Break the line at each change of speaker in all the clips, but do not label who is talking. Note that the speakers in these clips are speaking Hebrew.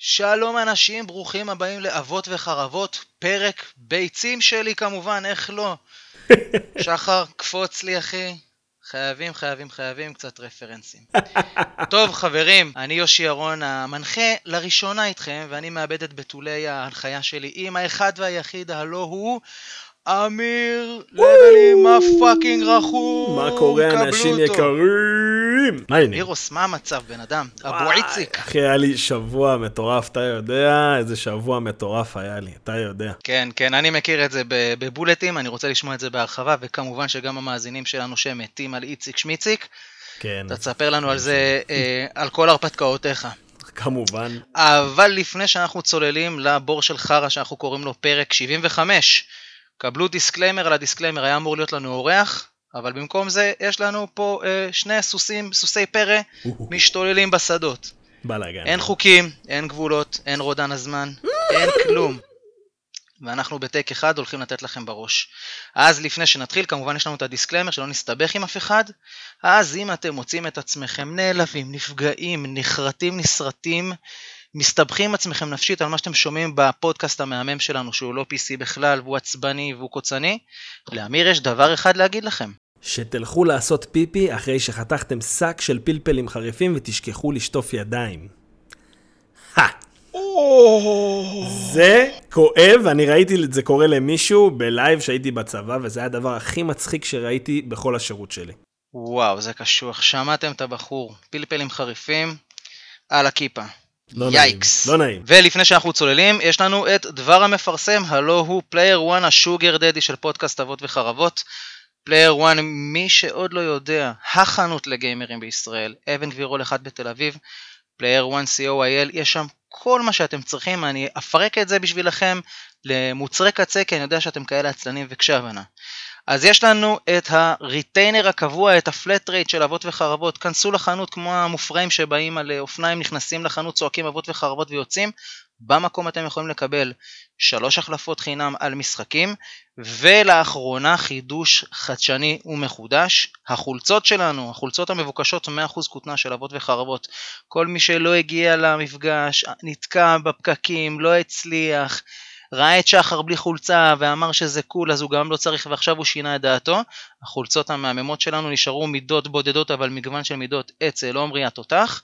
שלום אנשים, ברוכים הבאים לאבות וחרבות, פרק ביצים שלי כמובן, איך לא? שחר, קפוץ לי אחי. חייבים, חייבים, חייבים קצת רפרנסים. טוב חברים, אני יושי ירון המנחה לראשונה איתכם, ואני מאבד את בתולי ההנחיה שלי עם האחד והיחיד, הלא הוא אמיר lovely motherfucking רחום,
מה קורה אנשים יקרים? מה העניינים?
אירוס, מה המצב בן אדם? אבו איציק.
אחי, היה לי שבוע מטורף, אתה יודע איזה שבוע מטורף היה לי, אתה יודע.
כן, כן, אני מכיר את זה בבולטים, אני רוצה לשמוע את זה בהרחבה, וכמובן שגם המאזינים שלנו שמתים על איציק שמיציק.
כן.
אתה תספר לנו על זה, אה, על כל הרפתקאותיך.
כמובן.
אבל לפני שאנחנו צוללים לבור של חרא שאנחנו קוראים לו פרק 75, קבלו disclaimer על ה disclaimer, היה אמור להיות לנו אורח, אבל במקום זה יש לנו פה אה, שני סוסים, סוסי פרא, משתוללים בשדות.
בלאגן.
אין חוקים, אין גבולות, אין rundown הזמן, אין כלום. ואנחנו ב take אחד הולכים לתת לכם בראש. אז לפני שנתחיל, כמובן יש לנו את ה disclaimer שלא נסתבך עם אף אחד. אז אם אתם מוצאים את עצמכם נעלבים, נפגעים, נחרטים, נסרטים, מסתבכים עם עצמכם נפשית על מה שאתם שומעים בפודקאסט המהמם שלנו, שהוא לא PC בכלל, והוא עצבני והוא קוצני, לאמיר יש דבר אחד להגיד לכם.
שתלכו לעשות פיפי אחרי שחתכתם שק של פלפלים חריפים ותשכחו לשטוף ידיים. זה כואב, אני ראיתי את זה קורה למישהו ב live שהייתי בצבא, וזה היה הדבר הכי מצחיק שראיתי בכל השירות שלי.
וואו, זה קשוח. שמעתם את הבחור, פלפלים חריפים, על הכיפה.
לא
יאיקס.
נעים, לא נעים.
ולפני שאנחנו צוללים, יש לנו את דבר המפרסם, הלא הוא Player 1 ה sugar daddy של פודקאסט אבות וחרבות. Player 1, מי שעוד לא יודע, החנות לגיימרים בישראל, אבן גבירול 1 בתל אביב, Player 1 co.il, יש שם כל מה שאתם צריכים, אני אפרק את זה בשבילכם למוצרי קצה, כי אני יודע שאתם כאלה עצלנים וקשי הבנה. אז יש לנו את ה retainer הקבוע, את ה flat rate של אבות וחרבות, כנסו לחנות כמו המופרעים שבאים על אופניים, נכנסים לחנות, צועקים אבות וחרבות ויוצאים, במקום אתם יכולים לקבל שלוש החלפות חינם על משחקים, ולאחרונה חידוש חדשני ומחודש, החולצות שלנו, החולצות המבוקשות 100% כותנה של אבות וחרבות, כל מי שלא הגיע למפגש, נתקע בפקקים, לא הצליח, ראה את שחר בלי חולצה ואמר שזה קול אז הוא גם לא צריך ועכשיו הוא שינה את דעתו. החולצות המהממות שלנו נשארו מידות בודדות אבל מגוון של מידות אצל עומרי התותח.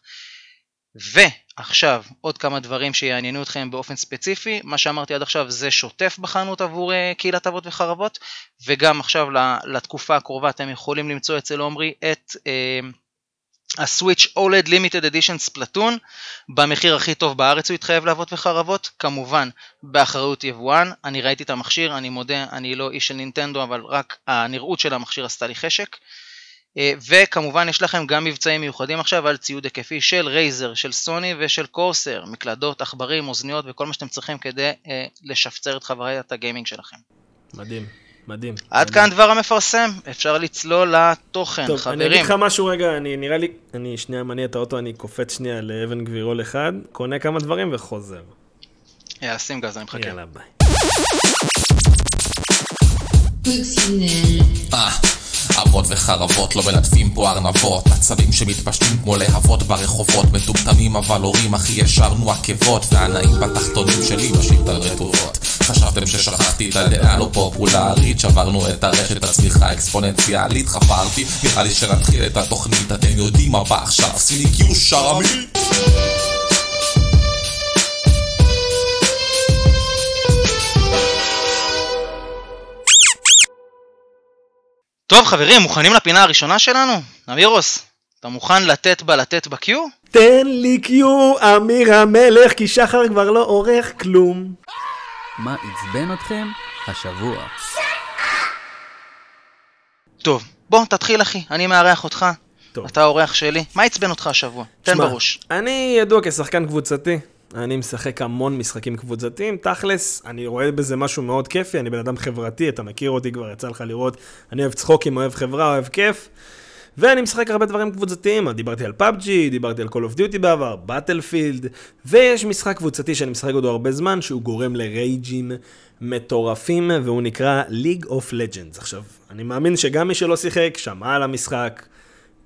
ועכשיו עוד כמה דברים שיעניינו אתכם באופן ספציפי, מה שאמרתי עד עכשיו זה שוטף בחנות עבור אה, קהילת אבות וחרבות וגם עכשיו לתקופה הקרובה אתם יכולים למצוא אצל עומרי את אה, הסוויץ' אולד לימיטד אדישן ספלטון במחיר הכי טוב בארץ הוא התחייב לאבות וחרבות כמובן באחריות יבואן אני ראיתי את המכשיר אני מודה אני לא איש של נינטנדו אבל רק הנראות של המכשיר עשתה לי חשק אה, וכמובן יש לכם גם מבצעים מיוחדים עכשיו על ציוד היקפי של Razer של סוני ושל Corsair מקלדות עכברים אוזניות וכל מה שאתם צריכים כדי אה, לשפצר את חוויית ה gaming שלכם.
מדהים. מדהים.
עד
מדהים.
כאן דבר המפרסם, אפשר לצלול לתוכן,
טוב,
חברים.
אני אגיד לך משהו רגע, אני נראה לי, אני שנייה מניע את האוטו, אני קופץ שנייה לאבן גבירול אחד, קונה כמה דברים וחוזר.
יאללה, שים גז, אני מחכה.
יאללה, ביי.
אבות וחרבות לא מלטפים פה ארנבות. עצבים שמתפשטים כמו להבות ברחובות מטומטמים אבל הורים אחי ישרנו עקבות. והנאים בתחתונים שלי משאית על רטובות. חשבתם ששכחתי את הדעה לא פופולרית. שברנו את הרשת הצמיחה האקספוננציאלית חפרתי נראה לי שנתחיל את התוכנית. אתם יודעים מה בא עכשיו סיני קיו שרמי
טוב חברים, מוכנים לפינה הראשונה שלנו? אמירוס, אתה מוכן לתת בה לתת בקיו?
תן לי קיו, אמיר המלך, כי שחר כבר לא עורך כלום.
מה עצבן אתכם השבוע?
טוב, בוא תתחיל אחי, אני מארח אותך.
טוב.
אתה האורח שלי. מה עצבן אותך השבוע? תן בראש.
אני ידוע כשחקן קבוצתי. אני משחק המון משחקים קבוצתיים, תכלס, אני רואה בזה משהו מאוד כיפי, אני בן אדם חברתי, אתה מכיר אותי כבר, יצא לך לראות, אני אוהב צחוקים, אוהב חברה, אוהב כיף, ואני משחק הרבה דברים קבוצתיים, דיברתי על PUBG, דיברתי על Call of Duty בעבר, Battlefield, ויש משחק קבוצתי שאני משחק אותו הרבה זמן, שהוא גורם לרייג'ים מטורפים, והוא נקרא League of Legends. עכשיו, אני מאמין שגם מי שלא שיחק, שמע על המשחק,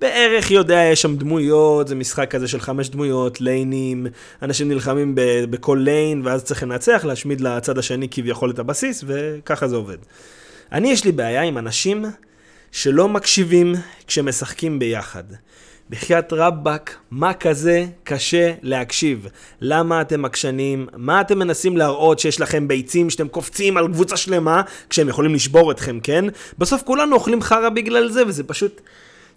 בערך יודע, יש שם דמויות, זה משחק כזה של חמש דמויות, ליינים, אנשים נלחמים ב- בכל lane, ואז צריך לנצח, להשמיד לצד השני כביכול את הבסיס, וככה זה עובד. אני, יש לי בעיה עם אנשים שלא מקשיבים כשמשחקים ביחד. בחייאת רבאק, מה כזה קשה להקשיב? למה אתם עקשנים? מה אתם מנסים להראות שיש לכם ביצים שאתם קופצים על קבוצה שלמה כשהם יכולים לשבור אתכם, כן? בסוף כולנו אוכלים חרא בגלל זה, וזה פשוט...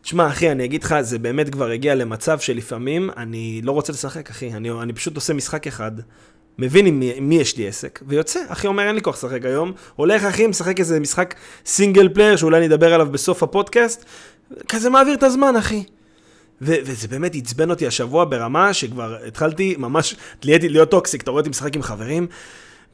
תשמע, אחי, אני אגיד לך, זה באמת כבר הגיע למצב שלפעמים אני לא רוצה לשחק, אחי. אני, אני פשוט עושה משחק אחד, מבין עם מי, מי יש לי עסק, ויוצא. אחי אומר, אין לי כוח לשחק היום. הולך, אחי, משחק איזה משחק single player, שאולי נדבר עליו בסוף הפודקאסט. כזה מעביר את הזמן, אחי. ו- וזה באמת עצבן אותי השבוע ברמה שכבר התחלתי ממש, נהייתי להיות toxic, אתה רואה אותי משחק עם חברים,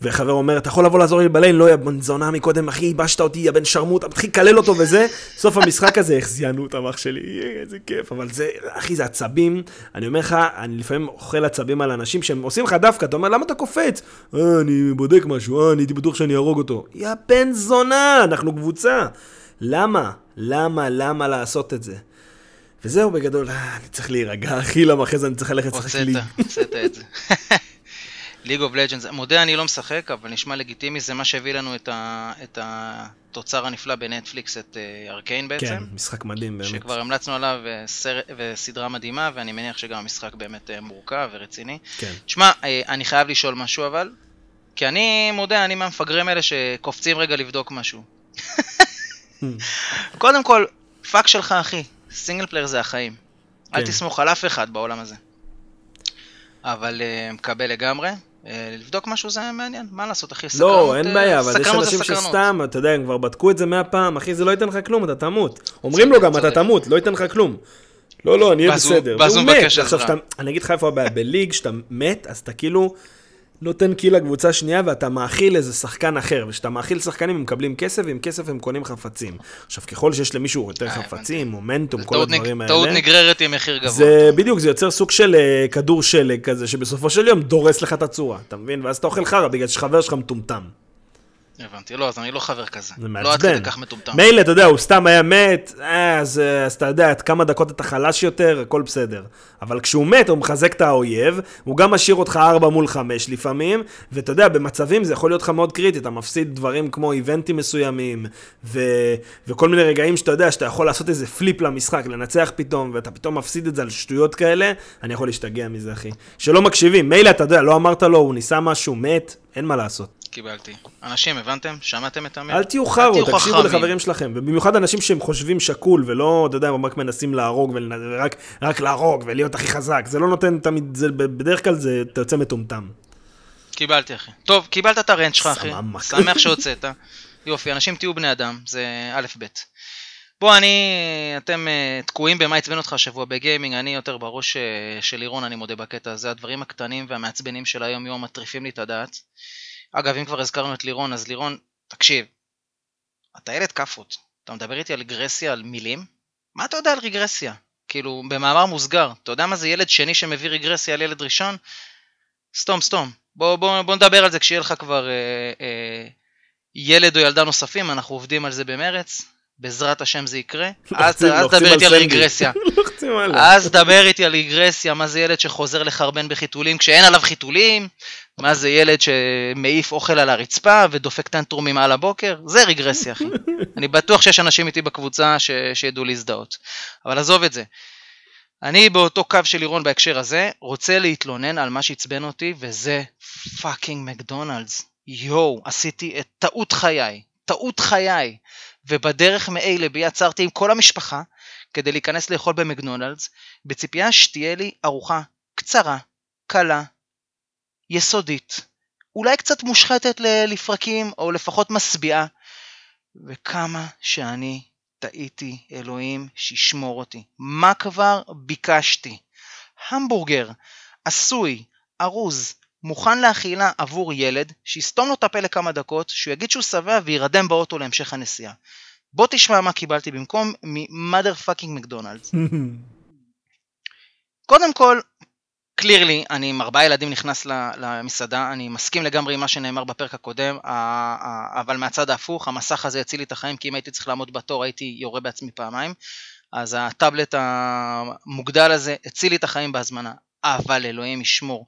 וחבר אומר, אתה יכול לבוא לעזור לי ב lane? לא, יא בן זונה מקודם, אחי, ייבשת אותי, יא בן שרמוטה, מתחיל לקלל אותו וזה. סוף המשחק הזה, החזיינו את המח שלי, איזה כיף, אבל זה, אחי, זה עצבים. אני אומר לך, אני לפעמים אוכל עצבים על אנשים שהם עושים לך דווקא, אתה אומר, למה אתה קופץ? אה, אני בודק משהו, אה, אני הייתי בטוח שאני אהרוג אותו. יא בן זונה, אנחנו קבוצה. למה? למה? למה לעשות את זה? וזהו בגדול, אה, אני צריך להירגע, אחי, למה אחרי זה אני צריך ללכת לשחק
הוצאת,
לי.
הוצאת את זה. ליג אוף לג'אנס, מודה אני לא משחק, אבל נשמע לגיטימי, זה מה שהביא לנו את, ה, את התוצר הנפלא בנטפליקס, את אה, ארקיין בעצם.
כן, משחק מדהים באמת.
שכבר המלצנו עליו, אה, סר... וסדרה מדהימה, ואני מניח שגם המשחק באמת אה, מורכב ורציני.
כן.
תשמע, אה, אני חייב לשאול משהו אבל, כי אני מודה, אני מהמפגרים האלה שקופצים רגע לבדוק משהו. קודם כל, fuck שלך אחי, single player זה החיים. אל
כן.
תסמוך על אף אחד בעולם הזה. אבל אה, מקבל לגמרי. אה, לבדוק משהו זה מעניין, מה לעשות אחי?
לא,
סקרנות,
אין
אה,
בעיה, אבל יש
סקרנות
אנשים
סקרנות.
שסתם, אתה יודע, הם כבר בדקו את זה מאה פעם, אחי, זה לא ייתן לך כלום, אתה תמות. אומרים לו גם, אתה. תמות, לא ייתן לך כלום. לא, לא, אני אהיה בסדר.
ואז הוא. מבקש עזרה.
אני אגיד לך איפה הבעיה, בליג, שאתה מת, אז אתה כאילו נותן קיל לקבוצה שנייה, ואתה מאכיל איזה שחקן אחר, וכשאתה מאכיל שחקנים, הם מקבלים כסף, ועם כסף הם קונים חפצים. עכשיו, ככל שיש למישהו יותר
אה,
חפצים, מומנטום, כל הדברים האלה.
טעות נגררת עם מחיר גבוה.
זה בדיוק, זה יוצר סוג של אה, כדור שלג כזה, שבסופו של יום דורס לך את הצורה, אתה מבין? ואז אתה אוכל חרא בגלל שחבר שלך מטומטם.
הבנתי, לא, אז אני לא חבר כזה.
זה
לא עד
מעצבן.
כדי כך מטומטם.
מילא, אתה יודע, הוא סתם היה מת, אה, אז, אה, אז אתה יודע, עד כמה דקות אתה חלש יותר, הכל בסדר. אבל כשהוא מת, הוא מחזק את האויב, הוא גם משאיר אותך 4 מול 5 לפעמים, ואתה יודע, במצבים זה יכול להיות לך מאוד קריטי, אתה מפסיד דברים כמו איבנטים מסוימים, ו... וכל מיני רגעים שאתה יודע, שאתה יכול לעשות איזה פליפ למשחק, לנצח פתאום, ואתה פתאום מפסיד את זה על שטויות כאלה, אני יכול להשתגע מזה, אחי. שלא מקשיבים, מילא, אתה יודע, לא אמרת לו, הוא ניסה משהו, מת, אין מה לעשות.
קיבלתי. אנשים, הבנתם? שמעתם את המייל?
אל תהיו חארות, תקשיבו. לחברים שלכם, ובמיוחד אנשים שהם חושבים שקול, ולא, אתה יודע, הם רק מנסים להרוג, ורק רק להרוג, ולהיות הכי חזק, זה לא נותן תמיד, זה, בדרך כלל זה, אתה יוצא מטומטם.
קיבלתי, אחי. טוב, קיבלת את הרנט שלך, אחי. שמח שהוצאת. יופי, אנשים תהיו בני אדם, זה א' ב'. בוא, אני, אתם אה, תקועים במה עצבן אותך השבוע בגיימינג, אני יותר בראש אה, של לירון, אני מודה בקטע הזה, הדברים הקטנים והמעצבנים של היום-יום מטריפים לי את הדעת. אגב, אם כבר הזכרנו את לירון, אז לירון, תקשיב, אתה ילד כאפות, אתה מדבר איתי על רגרסיה, על מילים? מה אתה יודע על רגרסיה? כאילו, במאמר מוסגר, אתה יודע מה זה ילד שני שמביא רגרסיה על ילד ראשון? סתום, סתום. בוא, בוא, בוא נדבר על זה כשיהיה לך כבר אה, אה, ילד או ילדה נוספים, אנחנו עובדים על זה במרץ, בעזרת השם זה יקרה. אז דבר איתי על. רגרסיה. אז דבר איתי על רגרסיה, מה זה ילד שחוזר לחרבן בחיתולים כשאין עליו חיתולים, מה זה ילד שמעיף אוכל על הרצפה ודופק טנטרומים על הבוקר, זה רגרסיה אחי. אני בטוח שיש אנשים איתי בקבוצה ש... שידעו להזדהות. אבל עזוב את זה. אני באותו קו של לירון בהקשר הזה, רוצה להתלונן על מה שעצבן אותי, וזה fucking מקדונלדס. יואו, עשיתי את טעות חיי, טעות חיי. ובדרך מ-A ל-B עצרתי עם כל המשפחה כדי להיכנס לאכול במקדונלדס, בציפייה שתהיה לי ארוחה קצרה, קלה, יסודית, אולי קצת מושחתת לפרקים, או לפחות משביעה, וכמה שאני טעיתי, אלוהים שישמור אותי. מה כבר ביקשתי? המבורגר, עשוי, ארוז, מוכן לאכילה עבור ילד, שיסתום לו את הפה לכמה דקות, שהוא יגיד שהוא שבע וירדם באוטו להמשך הנסיעה. בוא תשמע מה קיבלתי במקום מ-mother fucking מקדונלדס. קודם כל, קלירלי, אני עם ארבעה ילדים נכנס למסעדה, אני מסכים לגמרי עם מה שנאמר בפרק הקודם, אבל מהצד ההפוך, המסך הזה הציל לי את החיים, כי אם הייתי צריך לעמוד בתור הייתי יורה בעצמי פעמיים. אז הטאבלט המוגדל הזה הציל לי את החיים בהזמנה, אבל אלוהים ישמור.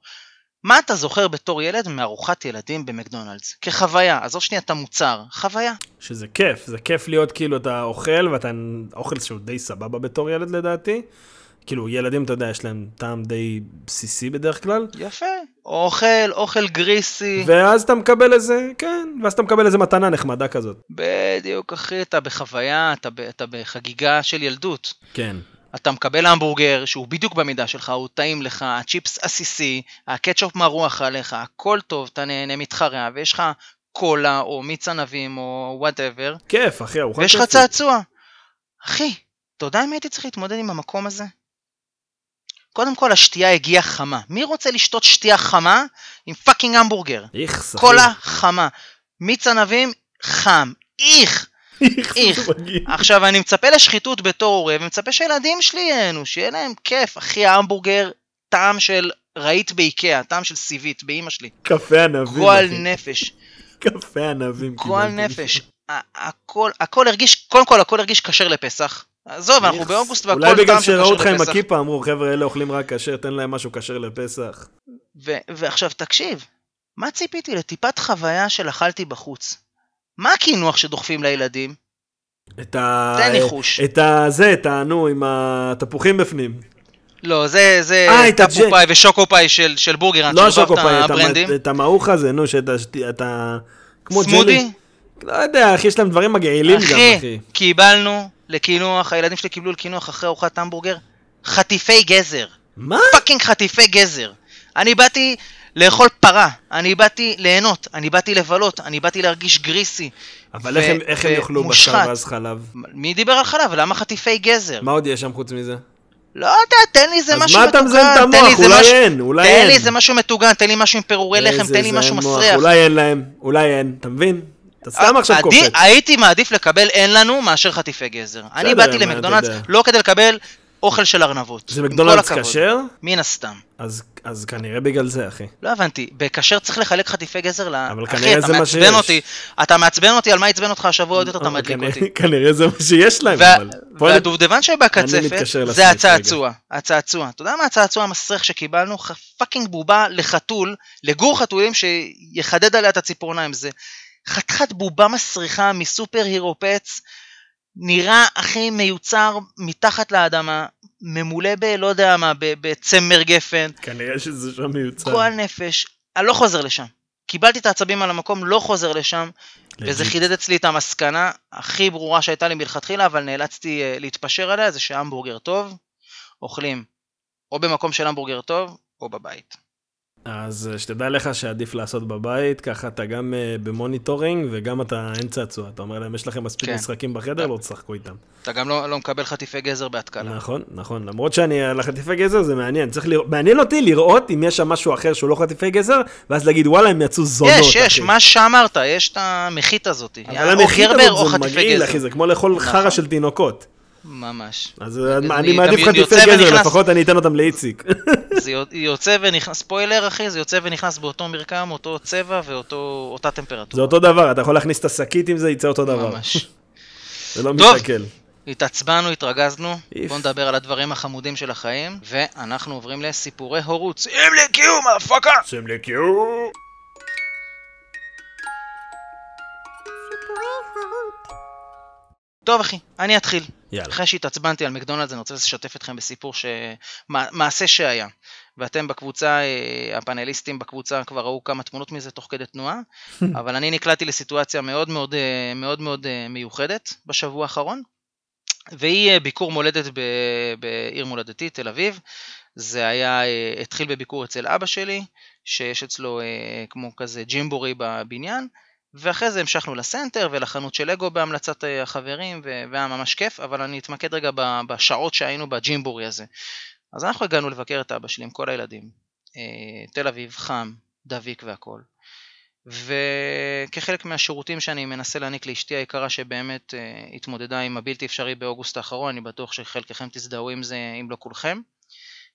מה אתה זוכר בתור ילד מארוחת ילדים במקדונלדס? כחוויה, עזוב שנייה את המוצר, חוויה.
שזה כיף, זה כיף להיות כאילו אתה אוכל, ואתה אוכל שהוא די סבבה בתור ילד לדעתי. כאילו ילדים, אתה יודע, יש להם טעם די בסיסי בדרך כלל.
יפה. אוכל, אוכל גריסי.
ואז אתה מקבל איזה, כן, ואז אתה מקבל איזה מתנה נחמדה כזאת.
בדיוק, אחי, אתה בחוויה, אתה, אתה בחגיגה של ילדות.
כן.
אתה מקבל המבורגר שהוא בדיוק במידה שלך, הוא טעים לך, הצ'יפס עסיסי, הקטשופ מרוח עליך, הכל טוב, אתה נהנה מתחרע, ויש לך קולה או מיץ ענבים או whatever,
כיף, אחי, ארוחה
ויש לך. צעצוע. אחי, אתה יודע אם הייתי צריך להתמודד עם המקום הזה? קודם כל, השתייה הגיעה חמה. מי רוצה לשתות שתייה חמה עם fucking המבורגר?
איכס, אחי.
קולה חמה. מיץ ענבים חם. איך! איך. עכשיו, אני מצפה לשחיתות בתור הורה, ומצפה שהילדים שלי ייהנו, שיהיה להם כיף. אחי, ההמבורגר, טעם של רהיט באיקאה, טעם של סיבית, באימא שלי.
קפה ענבים,
גועל. נפש,
קפה ענבים.
גועל. נפש. הכל, הכל הרגיש, קודם כל, הכל הרגיש כשר לפסח. עזוב, אנחנו. באוגוסט והכל
אולי בגלל
טעם של
שראו
כשר
אותך עם
לפסח.
הכיפה, אמרו, חבר'ה, אלה אוכלים רק כשר, תן להם משהו כשר לפסח.
ועכשיו תקשיב, מה ציפיתי לטיפת חוויה של אכלתי בחוץ? מה הקינוח שדוחפים לילדים?
את ה...
תן ניחוש.
את ה... זה, את ה... נו, עם התפוחים בפנים.
לא, זה, זה
אה, את
טאפו. פאי ושוקו פאי של, של בורגראנץ',
לא השוקו פאי, את את המעוך הזה, נו, שאתה... כמו
smoothie?
ג'לי. לא יודע, אחי, יש להם דברים מגעילים גם,
אחי. קיבלנו לקינוח, הילדים שלי קיבלו לקינוח אחרי ארוחת המבורגר, חטיפי גזר.
מה?
fucking חטיפי גזר. אני באתי לאכול פרה, אני באתי ליהנות, אני באתי לבלות, אני באתי להרגיש greasy.
אבל איך הם-
ו-
איך הם יאכלו בשר. ואז חלב?
מי דיבר על חלב? למה חטיפי גזר?
מה עוד יש שם חוץ מזה?
לא יודע, תן לי איזה
אז
משהו
מה
מטוגן.
אתה מזיין את
תן
המוח? אולי
משהו-
אין, אולי
תן
אין.
לי איזה משהו מטוגן, תן לי משהו עם פירורי לחם, תן לי משהו מסריח.
אולי אין להם, אולי אין, אתה מבין? אתה סתם עכשיו קופץ.
הייתי מעדיף לקבל אין לנו מאשר חטיפי גזר. אני באתי
מה,
למקדונלדס. לא כדי לקבל אוכל של ארנבות.
זה מקדונלדס. כשר?
מן הסתם.
אז אז כנראה בגלל זה, אחי.
לא הבנתי, בכשר צריך לחלק חטיפי גזר ל...
אבל
אחי,
כנראה זה מה שיש.
אותי, אתה מעצבן אותי על מה עצבן אותך השבוע עוד יותר אתה מדליק אותי.
כנראה זה מה שיש להם, אבל.
והדובדבן שבקצפת זה הצעצוע, הצעצוע. אתה יודע מה הצעצוע המסריח שקיבלנו? fucking בובה לחתול, לגור חתולים שיחדד עליה את הציפורניים. זה חתיכת בובה מסריחה מ superhero pets, נראה הכי מיוצר מתחת לאדמה, ממולא ב... לא יודע מה, בצמר גפן,
כנראה שזה שם מיוצר.
גועל נפש. אני לא חוזר לשם. קיבלתי את העצבים על המקום, לא חוזר לשם, וזה
legit.
חידד אצלי את המסקנה הכי ברורה שהייתה לי מלכתחילה, אבל נאלצתי אה, להתפשר עליה, זה שהמבורגר טוב, אוכלים או במקום של המבורגר טוב, או בבית.
אז אה, שתדע לך שעדיף לעשות בבית, ככה אתה גם אה, ב monitoring וגם אתה אין צעצוע. אתה אומר להם, יש לכם מספיק
כן.
משחקים בחדר, לא תשחקו איתם.
אתה גם לא, לא מקבל חטיפי גזר בהתקלה.
נכון, נכון. למרות שאני, על החטיפי גזר זה מעניין. צריך לראות, מעניין אותי לראות אם יש שם משהו אחר שהוא לא חטיפי גזר, ואז להגיד, וואלה, הם יצאו זונות,
יש, יש,
אחי."
מה שאמרת, יש את המחית הזאת.
אבל המחית הזאת זה מגעיל. אחי, זה כמו לאכול
נכון.
חרא של תינוקות.
ממש.
אז
אני
מעדיף חטיפי גזר,
ונכנס.
לפחות אני אתן אותם לאיציק.
זה יוצ- יוצא ונכנס, ספוילר אחי, זה יוצא ונכנס באותו מרקם, אותו צבע ואותה טמפרטורה.
זה אותו דבר, אתה יכול להכניס את השקית עם זה, יצא אותו דבר.
ממש.
זה לא. מסתכל.
התעצבנו, התרגזנו. בואו נדבר על הדברים החמודים של החיים, ואנחנו עוברים לסיפורי הורות. שים לי קיום, הפקה!
שם לקיו.
טוב אחי, אני אתחיל.
יאללה.
אחרי שהתעצבנתי על מקדונלדס, אני רוצה לשתף אתכם בסיפור ש... מע- מעשה שהיה. ואתם בקבוצה, אה, הפאנליסטים בקבוצה כבר ראו כמה תמונות מזה תוך כדי תנועה, אבל אני נקלעתי לסיטואציה מאוד מאוד אה, מאוד מאוד אה, מיוחדת בשבוע האחרון, והיא ביקור מולדת ב- בעיר מולדתי, תל אביב. זה היה, התחיל בביקור אצל אבא שלי, שיש אצלו כמו כזה ג'ימבורי בבניין, ואחרי זה המשכנו לסנטר ולחנות של לגו בהמלצת אה, החברים, והיה ממש כיף, אבל אני אתמקד רגע בשעות שהיינו בג'ימבורי הזה. אז אנחנו הגענו לבקר את אבא שלי עם כל הילדים. אה, תל אביב, חם, דביק והכל. וכחלק מהשירותים שאני מנסה להעניק לאשתי היקרה שבאמת אה, התמודדה עם הבלתי אפשרי באוגוסט האחרון, אני בטוח שחלקכם תזדהו עם זה אם לא כולכם.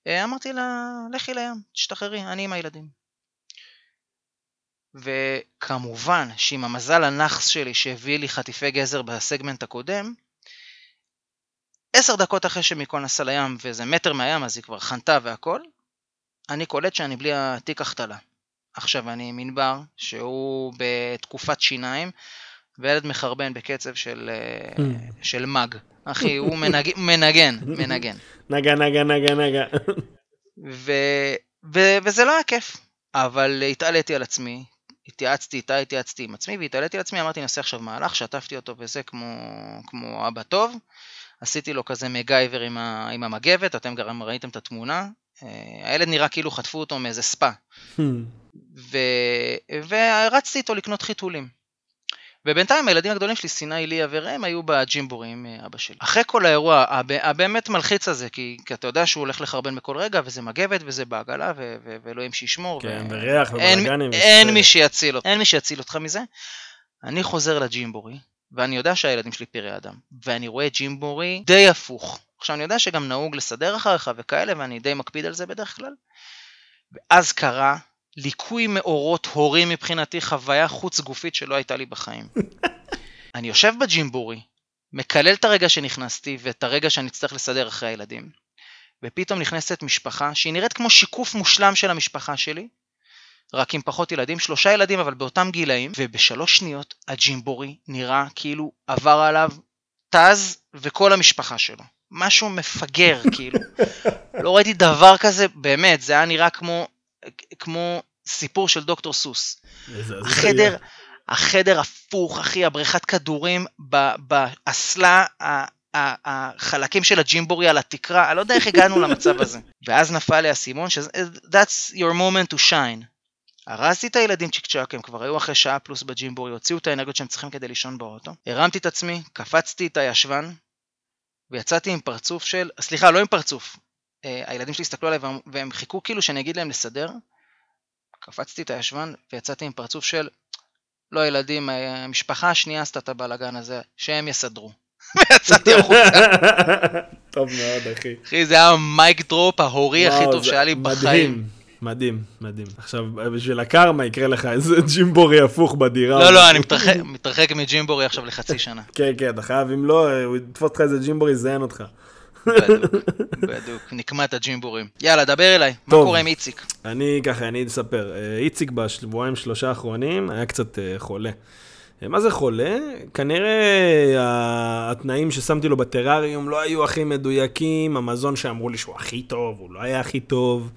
אה, אמרתי לה, לכי לים, תשתחררי, אני עם הילדים. וכמובן שעם המזל הנאחס שלי שהביא לי חטיפי גזר בסגמנט הקודם, עשר דקות אחרי שמיקול נסע לים ואיזה מטר מהים אז היא כבר חנתה והכל, אני קולט שאני בלי התיק החתלה. עכשיו אני עם ענבר, שהוא בתקופת שיניים, וילד מחרבן בקצב של, אה,
Hmm.
של מג. אחי, הוא מנג, מנגן, מנגן.
נגה, נגה, נגה, נגה.
ו, ו, וזה לא היה כיף, אבל התעליתי על עצמי, התייעצתי איתה, התייעצתי עם עצמי, והתעליתי על עצמי, אמרתי, אני אעשה עכשיו מהלך, שטפתי אותו וזה כמו, כמו אבא טוב, עשיתי לו כזה מגייבר עם, ה, עם המגבת, אתם גם ראיתם את התמונה, אה, הילד נראה כאילו חטפו אותו מאיזה ספא,
Hmm.
ו... ורצתי איתו לקנות חיתולים. ובינתיים הילדים הגדולים שלי, סיני, ליה וראם, היו בג'ימבורי עם אה, אבא שלי. אחרי כל האירוע הב... הבאמת מלחיץ הזה, כי, כי אתה יודע שהוא הולך לחרבן בכל רגע, וזה מגבת, וזה בעגלה, ו... ו... ואלוהים שישמור.
כן,
ו...
וריח
אין,
ובלאגנים.
אין
וסרט.
מי שיציל אותך, אין מי שיציל אותך מזה. אני חוזר לג'ימבורי, ואני יודע שהילדים שלי פראי אדם, ואני רואה ג'ימבורי די הפוך. עכשיו אני יודע שגם נהוג לסדר אחריך וכאלה, ואני די מקפיד על זה בדרך כלל. ואז קרה ליקוי מאורות הורי מבחינתי, חוויה חוץ גופית שלא הייתה לי בחיים. אני יושב בג'ימבורי, מקלל את הרגע שנכנסתי ואת הרגע שאני אצטרך לסדר אחרי הילדים, ופתאום נכנסת משפחה שהיא נראית כמו שיקוף מושלם של המשפחה שלי, רק עם פחות ילדים, שלושה ילדים אבל באותם גילאים, ובשלוש שניות הג'ימבורי נראה כאילו עבר עליו טז וכל המשפחה שלו. משהו מפגר כאילו. לא ראיתי דבר כזה, באמת, זה היה נראה כמו, כמו סיפור של דוקטור סוס. החדר, החדר הפוך, אחי, הבריכת כדורים באסלה, החלקים של הג'ימבורי על התקרה, אני לא יודע איך הגענו למצב הזה. ואז נפל לי האסימון, שזה that's your moment to shine. הרסתי את הילדים צ'יק צ'אק, הם כבר היו אחרי שעה פלוס בג'ימבורי, הוציאו את האנרגיות שהם צריכים כדי לישון באוטו. הרמתי את עצמי, קפצתי את הישבן, ויצאתי עם פרצוף של, סליחה, לא עם פרצוף. אה, הילדים שלי הסתכלו עליי והם- והם חיכו כאילו שאני אגיד להם לסדר. קפצתי את הישבן ויצאתי עם פרצוף של, לא ילדים, אה, המשפחה השנייה עשתה את הבלאגן הזה, שהם יסדרו. ויצאתי החוצה.
טוב מאוד, אחי.
אחי, זה היה mic drop ההורי הכי טוב שהיה לי בחיים.
מדהים, מדהים. עכשיו, בשביל הקרמה יקרה לך איזה ג'ימבורי הפוך בדירה.
לא, לא, אני מתרחק- מג'ימבורי עכשיו לחצי שנה.
כן, כן, אתה חייב, אם לא, הוא יתפוס אותך איזה ג'ימבורי, יזיין אותך.
בדוק, בדוק, נקמת הג'ימבורים. יאללה, דבר אליי, מה
טוב.
קורה עם איציק?
אני ככה, אני אספר. אה, איציק בשבועיים שלושה האחרונים היה קצת אה, חולה. אה, מה זה חולה? כנראה התנאים ששמתי לו בטרריום לא היו הכי מדויקים, המזון שאמרו לי שהוא הכי טוב, הוא לא היה הכי טוב.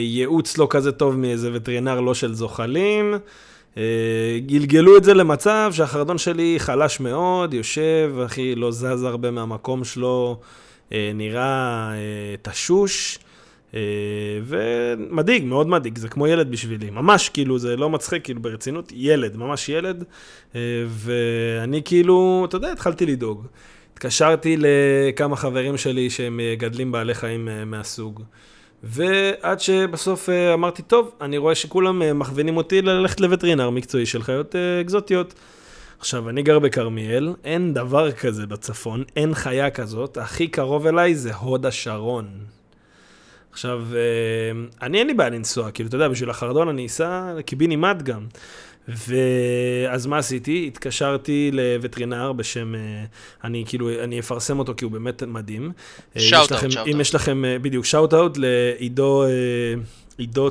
ייעוץ לא כזה טוב מאיזה וטרינר לא של זוחלים. גלגלו את זה למצב שהחרדון שלי חלש מאוד, יושב, אחי, לא זז הרבה מהמקום שלו, נראה אה, תשוש. אה, ומדאיג, מאוד מדאיג, זה כמו ילד בשבילי, ממש כאילו, זה לא מצחיק, כאילו ברצינות, ילד, ממש ילד, אה, ואני כאילו, אתה יודע, התחלתי לדאוג. התקשרתי לכמה חברים שלי שהם אה, גדלים בעלי חיים אה, מהסוג, ועד שבסוף אה, אמרתי, טוב, אני רואה שכולם אה, מכווינים אותי ללכת לווטרינר מקצועי של חיות אה, אקזוטיות. עכשיו, אני גר בכרמיאל, אין דבר כזה בצפון, אין חיה כזאת, הכי קרוב אליי זה הוד השרון. עכשיו, אה, אני אין לי בעיה לנסוע, כאילו, אתה יודע, בשביל החרדון אני אסע לקיבינימט גם. ואז מה עשיתי? התקשרתי לווטרינר בשם, אה, אני כאילו, אני אפרסם אותו כי הוא באמת מדהים. אה, יש
Shout out,
לכם-
shout
אם. יש לכם, אה, בדיוק, שאוט אאוט לעידו, אה, עידו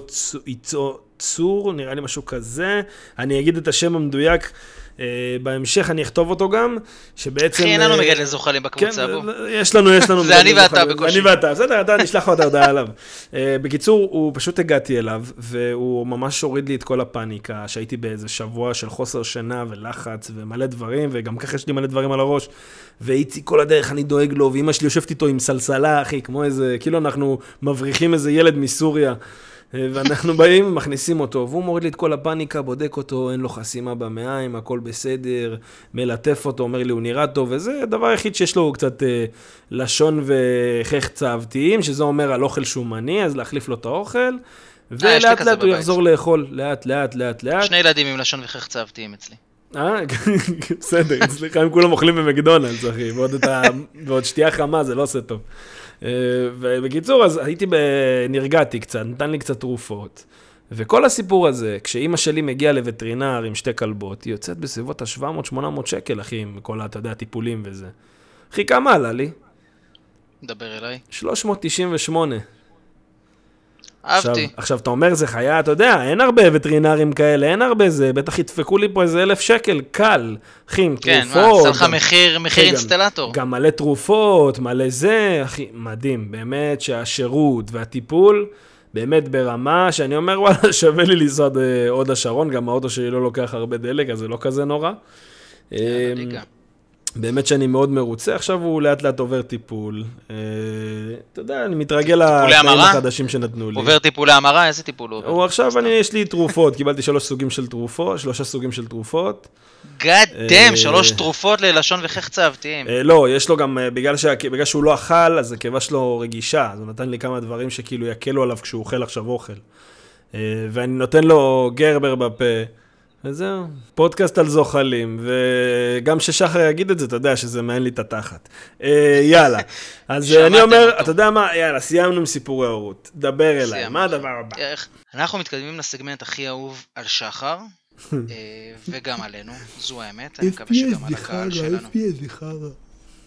צור, נראה לי משהו כזה. אני אגיד את השם המדויק. אה, בהמשך אני אכתוב אותו גם, שבעצם...
אחי, אין לנו
אה,
מגדלי זוחלים
כן,
בקבוצה, בוא.
יש לנו, יש לנו.
זה אני ואתה. בקושי.
אני ואתה, בסדר, אתה נשלח לו את ההודעה עליו. אה, בקיצור, הוא פשוט הגעתי אליו, והוא ממש הוריד לי את כל הפאניקה, שהייתי באיזה שבוע של חוסר שינה ולחץ ומלא דברים, וגם ככה יש לי מלא דברים על הראש. ואיציק כל הדרך, אני דואג לו, ואימא שלי יושבת איתו עם סלסלה, אחי, כמו איזה, כאילו אנחנו מבריחים איזה ילד מסוריה. ואנחנו באים, מכניסים אותו, והוא מוריד לי את כל הפאניקה, בודק אותו, אין לו חסימה במעיים, הכל בסדר, מלטף אותו, אומר לי, הוא נראה טוב, וזה הדבר היחיד שיש לו קצת אה, לשון וחך צהבתיים, שזה אומר על אוכל שומני, אז להחליף לו את האוכל,
אה,
ולאט לאט הוא. יחזור לאכול, לאט לאט לאט לאט.
שני ילדים עם לשון וחך צהבתיים אצלי.
אה, בסדר, סליחה אם כולם אוכלים במקדונלדס, אחי. ועוד שתייה חמה, זה לא עושה טוב. אה, ובקיצור, אז הייתי, ב... נרגעתי קצת, נתן לי קצת תרופות. וכל הסיפור הזה, כשאימא שלי מגיעה לווטרינר עם שתי כלבות, היא יוצאת בסביבות ה-700-800 שקל, אחי, עם כל, אתה יודע, הטיפולים וזה. אחי, כמה עלה לי?
דבר אליי.
398.
אהבתי.
עכשיו, עכשיו, אתה אומר, זה חיה, אתה יודע, אין הרבה וטרינרים כאלה, אין הרבה זה, בטח ידפקו לי פה איזה אלף שקל, קל. אחי, עם
כן,
תרופות.
מה, עשה לך מחיר, מחיר
אחי, גם-
אינסטלטור.
גם מלא תרופות, מלא זה, אחי, מדהים, באמת שהשירות והטיפול, באמת ברמה שאני אומר, וואלה, שווה לי לנסוע אה, הוד השרון, גם האוטו שלי לא לוקח הרבה דלק, אז זה לא כזה נורא.
ליגה.
באמת שאני מאוד מרוצה, עכשיו הוא לאט לאט עובר טיפול. אה, אתה יודע, אני מתרגל לתנאים? החדשים שנתנו לי.
עובר טיפולי המרה, איזה טיפול הוא עובר?
הוא עכשיו, אני, יש לי תרופות, קיבלתי שלוש סוגים של תרופות, שלושה סוגים של תרופות.
גאד
אה,
דאם, שלוש תרופות ללשון וחך צהבתיים.
אה, לא, יש לו גם, בגלל, שה, בגלל שהוא לא אכל, אז הקיבה שלו רגישה, אז הוא נתן לי כמה דברים שכאילו יקלו עליו כשהוא אוכל עכשיו אוכל. אה, ואני נותן לו גרבר בפה, וזהו, פודקאסט על זוחלים, וגם ששחר יגיד את זה, אתה יודע שזה מעניין לי את התחת. אה, יאללה, אז אני אומר,
אותו.
אתה יודע מה, יאללה, סיימנו עם סיפורי הורות, דבר אליי. מה הדבר הבא?
איך- אנחנו מתקדמים לסגמנט הכי אהוב על שחר, אה, וגם עלינו, זו האמת, אני מקווה שגם על הקהל שלנו.
FPS זה חרא.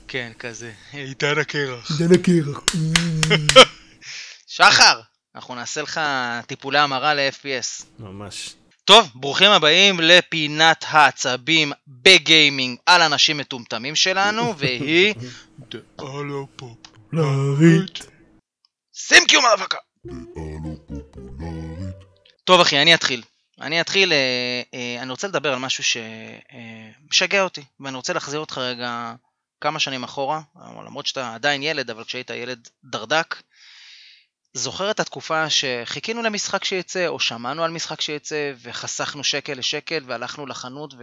כן, כזה. עידן הקרח.
עידן הקרח.
שחר! אנחנו נעשה לך טיפולי המרה ל-FPS.
ממש.
טוב, ברוכים הבאים לפינת העצבים בגיימינג על אנשים מטומטמים שלנו, והיא...
הלו פופולרית.
שים קיום האבקה! טוב אחי, אני אתחיל. אני אתחיל, אה, אה, אני רוצה לדבר על משהו שמשגע אותי, ואני רוצה להחזיר אותך רגע כמה שנים אחורה, למרות שאתה עדיין ילד, אבל כשהיית ילד דרדק. זוכר את התקופה שחיכינו למשחק שיצא, או שמענו על משחק שיצא, וחסכנו שקל לשקל, והלכנו לחנות,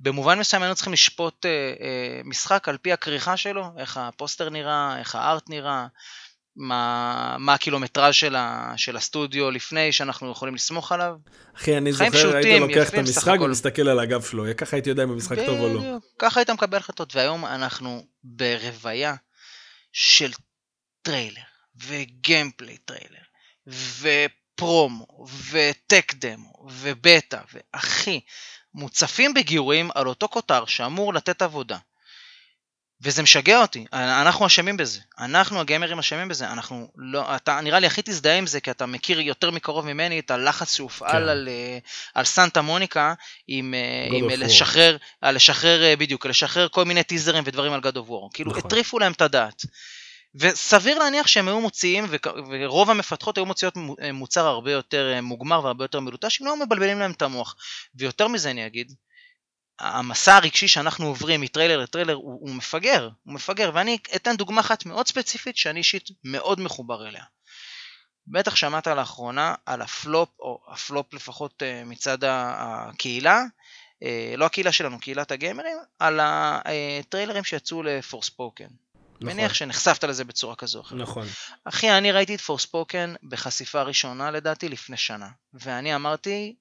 ובמובן מסוים היינו צריכים לשפוט אה, אה, משחק על פי הכריכה שלו, איך הפוסטר נראה, איך ה art נראה, מה, מה הקילומטראז' של, ה, של הסטודיו לפני שאנחנו יכולים לסמוך עליו.
אחי, אני זוכר, היית
פשוט,
לוקח את המשחק. ומסתכל על הגב שלו, ככה הייתי יודע אם המשחק טוב או לא.
ככה היית מקבל החלטות, והיום אנחנו ברוויה של טריילר, ו gameplay trailer, ופרומו, וטק דמו, ובטא, ואחי, מוצפים בגיורים על אותו כותר שאמור לתת עבודה. וזה משגע אותי, אנחנו אשמים בזה, אנחנו הגיימרים אשמים בזה, אנחנו לא, אתה נראה לי הכי תזדהה עם זה כי אתה מכיר יותר מקרוב ממני את הלחץ שהופעל
כן.
על, אה, על סנטה מוניקה עם, אה, עם
War.
לשחרר, לשחרר אה, בדיוק, לשחרר כל מיני טיזרים ודברים על God of War, כאילו
נכון.
הטריפו להם את הדעת. וסביר להניח שהם היו מוציאים, ורוב המפתחות היו מוציאות מו- מוצר הרבה יותר אה, מוגמר והרבה יותר מלוטש, אם לא מבלבלים להם את המוח. ויותר מזה אני אגיד, המסע הרגשי שאנחנו עוברים מטריילר לטריילר הוא, הוא מפגר, הוא מפגר, ואני אתן דוגמה אחת מאוד ספציפית שאני אישית מאוד מחובר אליה. בטח שמעת לאחרונה על הפלופ, או הפלופ לפחות אה, מצד הקהילה, אה, לא הקהילה שלנו, קהילת הגיימרים, על הטריילרים שיצאו ל Forspoken. מניח שנחשפת לזה בצורה כזו או אחרת.
נכון.
אחי, אני ראיתי את Forspoken בחשיפה ראשונה לדעתי לפני שנה, ואני אמרתי,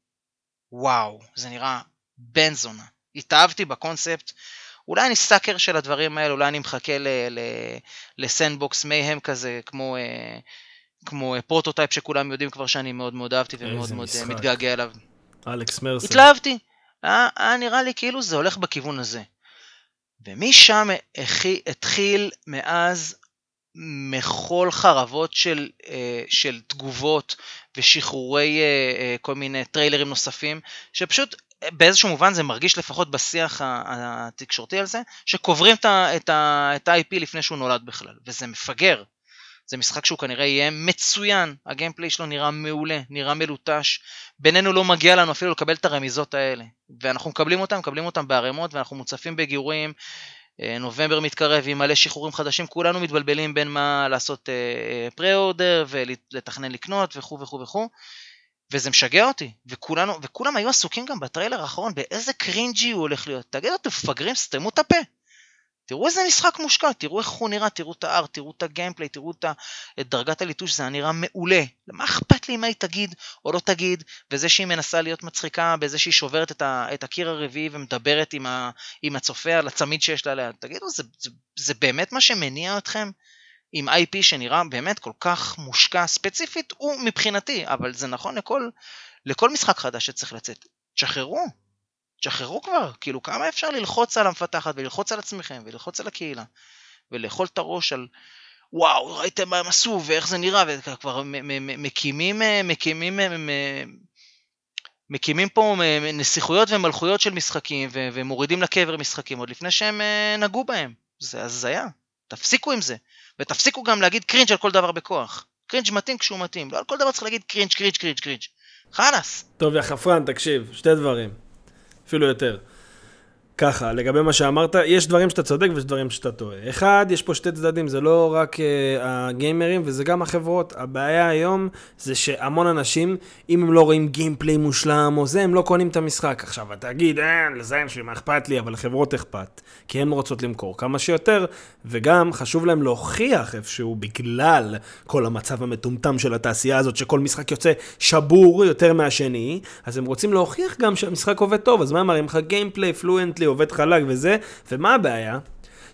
וואו, זה נראה בן זונה. התאהבתי בקונספט, אולי אני sucker של הדברים האלה, אולי אני מחכה ל sandbox mayhem כזה, כמו, אה, כמו אה, Prototype שכולם יודעים כבר שאני מאוד מאוד אהבתי ומאוד מאוד אה,
משחק.
מתגעגע אליו.
אלכס מרסר.
התלהבתי. היה, היה נראה לי כאילו זה הולך בכיוון הזה. ומשם התחיל מאז מחול חרבות של, אה, של תגובות ושחרורי אה, אה, כל מיני טריילרים נוספים, שפשוט באיזשהו מובן זה מרגיש לפחות בשיח התקשורתי על זה, שקוברים את ה-IP לפני שהוא נולד בכלל, וזה מפגר. זה משחק שהוא כנראה יהיה מצוין, הגיימפליי שלו נראה מעולה, נראה מלוטש, בינינו לא מגיע לנו אפילו לקבל את הרמיזות האלה. ואנחנו מקבלים אותם, מקבלים אותם בערימות, ואנחנו מוצפים בגיורים. אה, נובמבר מתקרב עם מלא שחרורים חדשים, כולנו מתבלבלים בין מה לעשות פרה-אורדר ולתכנן לקנות וכו' וכו' וכו'. וזה משגע אותי, וכולנו, וכולם היו עסוקים גם בטריילר האחרון באיזה קרינג'י הוא הולך להיות. תגידו, אתם מפגרים, סתמו את הפה. תראו איזה משחק מושקע, תראו איך הוא נראה, תראו את הארט, תראו את הגיימפליי, תראו את דרגת הליטוש, זה נראה מעולה. מה אכפת לי מה היא תגיד או לא תגיד, וזה שהיא מנסה להיות מצחיקה, בזה שהיא שוברת את, ה, את הקיר הרביעי ומדברת עם, ה, עם הצופה על הצמיד שיש לה ליד. תגידו, זה, זה, זה באמת מה שמניע אתכם? עם IP שנראה באמת כל כך מושקע, ספציפית הוא מבחינתי, אבל זה נכון לכל, לכל משחק חדש שצריך לצאת. תשחררו, תשחררו כבר, כאילו כמה אפשר ללחוץ על המפתחת וללחוץ על עצמכם וללחוץ על הקהילה. ולאכול את הראש על וואו, ראיתם מה הם עשו ואיך זה נראה, וכבר מקימים, אה, מקימים, אה, מקימים פה אה, נסיכויות ומלכויות של משחקים ומורידים לקבר משחקים עוד לפני שהם נגעו בהם. זה הזיה. תפסיקו עם זה. ותפסיקו גם להגיד cringe על כל דבר בכוח. cringe מתאים כשהוא מתאים. לא על כל דבר צריך להגיד cringe, cringe, cringe, cringe. חלאס.
טוב, יא חפרן, תקשיב, שתי דברים. אפילו יותר. ככה, לגבי מה שאמרת, יש דברים שאתה צודק ויש דברים שאתה טועה. אחד, יש פה שתי צדדים, זה לא רק uh, הגיימרים וזה גם החברות. הבעיה היום זה שהמון אנשים, אם הם לא רואים gameplay מושלם או זה, הם לא קונים את המשחק. עכשיו, אתה תגיד, אה, לזיין שלי, מה אכפת לי? אבל לחברות אכפת. כי הן רוצות למכור כמה שיותר, וגם חשוב להם להוכיח איפשהו בגלל כל המצב המטומטם של התעשייה הזאת, שכל משחק יוצא שבור יותר מהשני, אז הם רוצים להוכיח גם שהמשחק עובד טוב, אז מראים לך gameplay, fluently, עובד חלק וזה, ומה הבעיה?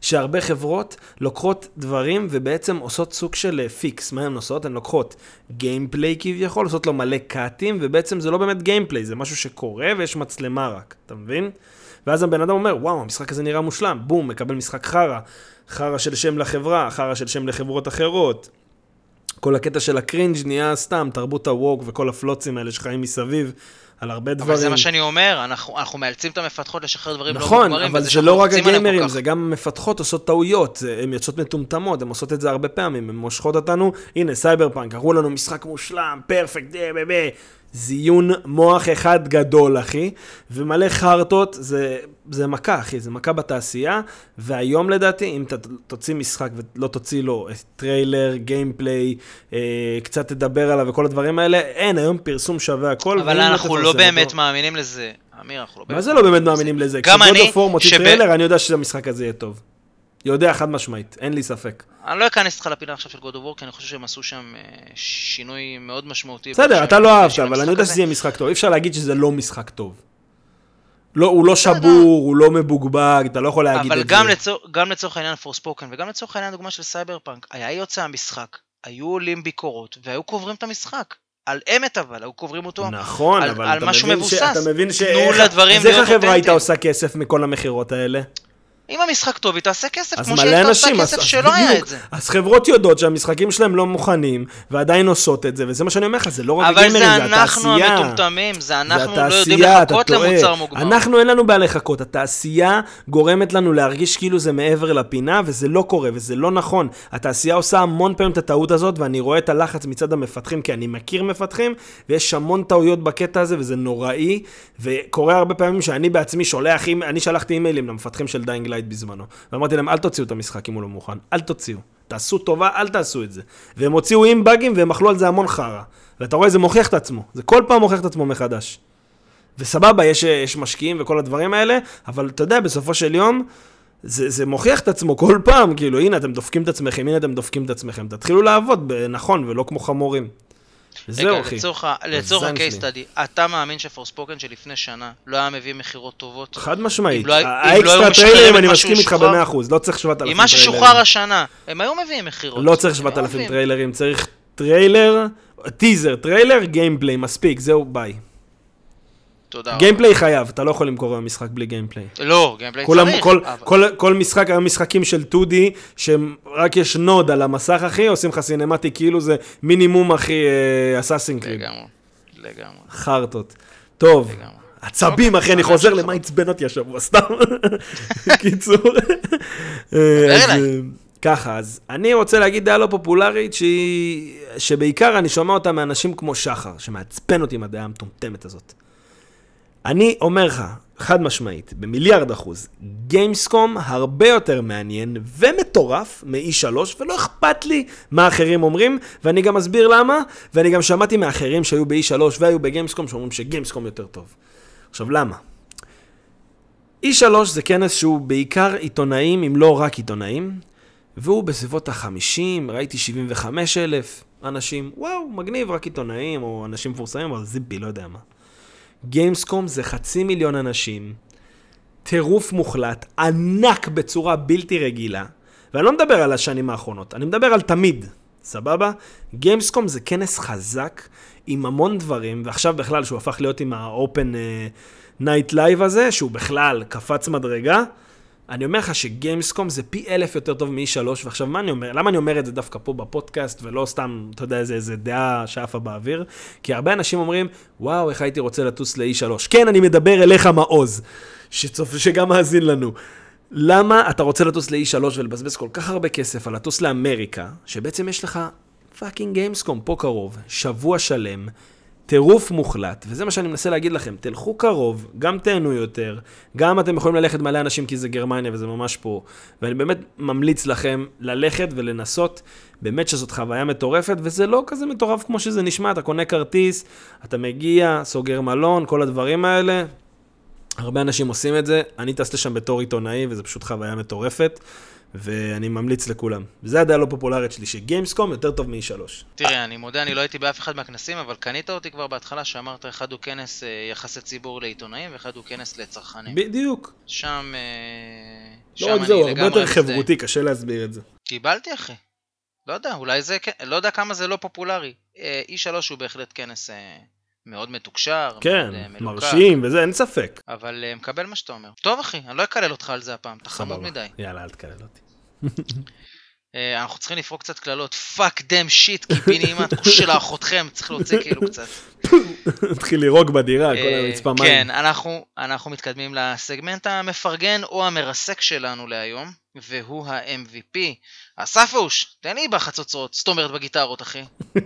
שהרבה חברות לוקחות דברים ובעצם עושות סוג של אה, fakes. מה הן עושות? הן לוקחות gameplay כביכול, עושות לו מלא קאטים, ובעצם זה לא באמת gameplay, זה משהו שקורה ויש מצלמה רק, אתה מבין? ואז הבן אדם אומר, וואו, המשחק הזה נראה מושלם, בום, מקבל משחק חרא, חרא של שם לחברה, חרא של שם לחברות אחרות. כל הקטע של ה cringe נהיה סתם, תרבות ה woke וכל הפלוצים האלה שחיים מסביב, על הרבה דברים.
אבל זה מה שאני אומר, אנחנו, אנחנו מאלצים את המפתחות לשחרר דברים לא
נכון,
מוגמרים.
אבל
וזה
זה
שאנחנו
לא רק הגיימרים. זה גם מפתחות עושות טעויות, זה- הן יוצאות מטומטמות, הן עושות את זה הרבה פעמים, הן מושכות אותנו, הנה סייבר פאנק, הראו לנו משחק מושלם, perfect, אה, ב- ב- זיון מוח אחד גדול, אחי, ומלא חרטות, זה, זה מכה, אחי, זה מכה בתעשייה, והיום לדעתי, אם אתה תוציא משחק ולא תוציא לו אה, טריילר, gameplay, אה, קצת תדבר עליו וכל הדברים האלה, אין, היום פרסום שווה הכל.
אבל אנחנו לא באמת
אותו-
מאמינים לזה. אמיר, אנחנו לא באמת...
מה זה לא באמת מאמינים לזה?
גם אני,
כש God of
מוציא
טריילר, אני יודע שהמשחק הזה יהיה טוב. יודע חד משמעית, אין לי ספק.
אני לא אכנס איתך לפינה עכשיו של God of War, כי אני חושב שהם עשו שם אה, שינוי מאוד משמעותי.
בסדר, אתה לא אהבת, אבל אני יודע. שזה יהיה משחק טוב. אי אפשר להגיד שזה לא משחק טוב. לא, הוא לא שבור, הוא לא מבוגבג, אתה לא יכול להגיד
אבל
את זה.
לצור, גם לצורך העניין Forspoken, וגם לצורך העניין דוגמה של סייבר פאנק, היה יוצא המשחק, היו עולים ביקורות, והיו קוברים את המשחק. על אמת אבל, היו קוברים אותו.
נכון,
על-
אבל
על
אתה
משהו
מבין ש-
מבוסס.
אתה מבין ש...
תנו לדברים
אז איך
להיות
החברה הייתה
אותנטיים.
עושה כסף מכל המכירות האלה?
אם המשחק טוב, היא תעשה כסף, כמו שהיא
אז
כסף
אז
שלא היה. את זה.
אז חברות יודעות שהמשחקים שלהם לא מוכנים, ועדיין עושות את זה, וזה מה שאני אומר לך, זה לא רק
אבל
הגיימרים,
זה
זה
אנחנו
התעשייה.
המטומטמים, זה אנחנו לא יודעים
התעשייה,
לחכות. למוצר מוגמר.
אנחנו אין לנו בעיה לחכות, התעשייה גורמת לנו להרגיש כאילו זה מעבר לפינה, וזה לא קורה, וזה לא נכון. התעשייה עושה המון פעמים את הטעות הזאת, ואני רואה את הלחץ מצד המפתחים, כי אני מכיר מפתחים, ויש המון טעויות בקטע הזה, וזה נוראי, וקורה הרבה פעמים שאני בעצמי שולח, אני שלחתי אימיילים למפתחים של Dying Light בזמנו, ואמרתי להם, אל תוציאו את המשחק אם הוא לא מוכן, אל תוציאו. תעשו טובה, אל תעשו את זה. והם הוציאו עם באגים והם אכלו על זה המון חרא. ואתה רואה, זה מוכיח את עצמו. זה כל פעם מוכיח את עצמו מחדש. וסבבה, יש, יש משקיעים וכל הדברים האלה, אבל אתה יודע, בסופו של יום, זה, זה מוכיח את עצמו כל פעם, כאילו, הנה, אתם דופקים את עצמכם, הנה, אתם דופקים את עצמכם. תתחילו לעבוד נכון, ולא כמו חמורים.
רגע,
אחי.
ה- לצורך ה-case study, אתה מאמין שפורספוקן שלפני שנה לא היה מביא מכירות טובות?
חד משמעית.
לא- לא
האקסטרה טריילרים, אני מסכים איתך
שוחרר?
ב-100%, לא צריך 7,000
עם מה
טריילרים.
ששוחרר השנה, הם היו מביאים מכירות.
לא צריך
הם היו
7,000
מביאים.
טריילרים, צריך טריילר, טיזר, טריילר, גיימפליי, מספיק, זהו, ביי.
תודה.
גיימפליי חייב, אתה לא יכול למכור היום משחק בלי גיימפליי.
לא, גיימפליי
כולם,
צריך.
כל,
אבל-
כל, כל משחק, היום משחקים של 2D, שרק יש נוד על המסך, אחי, עושים לך סינמטי, כאילו זה מינימום, אחי, אסאסין קריד.
לגמרי, לגמרי,
חרטות. טוב,
לגמרי.
עצבים, אחי, אני חוזר. למה עצבן אותי השבוע, סתם. קיצור. אז,
אליי.
אה, ככה, אז אני רוצה להגיד דעה לא פופולרית, שהיא... שבעיקר אני שומע אותה מאנשים כמו שחר, שמעצבן אותי עם הדעה המטומטמת הזאת. אני אומר לך, חד משמעית, במיליארד אחוז, גיימסקום הרבה יותר מעניין ומטורף מ-E3, ולא אכפת לי מה אחרים אומרים, ואני גם אסביר למה, ואני גם שמעתי מאחרים שהיו ב-E3 והיו בגיימסקום, שאומרים שגיימסקום יותר טוב. עכשיו, למה? E3 זה כנס שהוא בעיקר עיתונאים, אם לא רק עיתונאים, והוא בסביבות ה-50, ראיתי 75 אלף אנשים, וואו, מגניב, רק עיתונאים או אנשים מפורסמים, אבל זיבי, לא יודע מה. גיימסקום זה חצי מיליון אנשים, טירוף מוחלט, ענק בצורה בלתי רגילה, ואני לא מדבר על השנים האחרונות, אני מדבר על תמיד, סבבה? גיימסקום זה כנס חזק עם המון דברים, ועכשיו בכלל שהוא הפך להיות עם ה-open uh, night live הזה, שהוא בכלל קפץ מדרגה, אני אומר לך שגיימסקום זה פי אלף יותר טוב מ-E3, ועכשיו מה אני אומר? למה אני אומר את זה דווקא פה בפודקאסט, ולא סתם, אתה יודע, איזה, איזה דעה שעפה באוויר? כי הרבה אנשים אומרים, וואו, איך הייתי רוצה לטוס ל-E3. כן, אני מדבר אליך, מעוז, שצופ... שגם מאזין לנו. למה אתה רוצה לטוס ל-E3 ולבזבז כל כך הרבה כסף על לטוס לאמריקה, שבעצם יש לך fucking Gamescom פה קרוב, שבוע שלם, טירוף מוחלט, וזה מה שאני מנסה להגיד לכם, תלכו קרוב, גם תהנו יותר, גם אתם יכולים ללכת מלא אנשים כי זה גרמניה וזה ממש פה, ואני באמת ממליץ לכם ללכת ולנסות, באמת שזאת חוויה מטורפת, וזה לא כזה מטורף כמו שזה נשמע, אתה קונה כרטיס, אתה מגיע, סוגר מלון, כל הדברים האלה, הרבה אנשים עושים את זה, אני טס לשם בתור עיתונאי, וזה פשוט חוויה מטורפת, ואני ממליץ לכולם. וזו הדעה הלא פופולרית שלי, שגיימסקום יותר טוב מ-E3.
תראה, אני מודה, אני לא הייתי באף אחד מהכנסים, אבל קנית אותי כבר בהתחלה שאמרת אחד הוא כנס אה, יחסי ציבור לעיתונאים ואחד הוא כנס לצרכנים.
בדיוק.
שם, אה,
לא
שם
רק
אני
זה, הוא הרבה
לגמרי
יותר
מזדהה.
חברותי, קשה להסביר את זה.
קיבלתי אחי. לא יודע, אולי זה, לא יודע כמה זה לא פופולרי. אה, E3 הוא בהחלט כנס מאוד מתוקשר,
כן,
מאוד אה, מלוקק,
מרשים וזה, אין ספק.
אבל אה, מקבל מה שאתה אומר. טוב אחי, אני לא אקלל אותך על זה הפעם, אתה חמוד. מדי.
יאללה, אל תקלל אותי.
אה, אנחנו צריכים לפרוק קצת קללות, fuck damn shit, קיבינימט, של האחותכם, צריך להוציא כאילו קצת.
התחיל לירוק בדירה, כל הרצפה מים.
כן, אנחנו, אנחנו מתקדמים לסגמנט המפרגן או המרסק שלנו להיום, והוא ה-MVP. אספוש, תן לי בחצוצרות, זאת אומרת בגיטרות, אחי.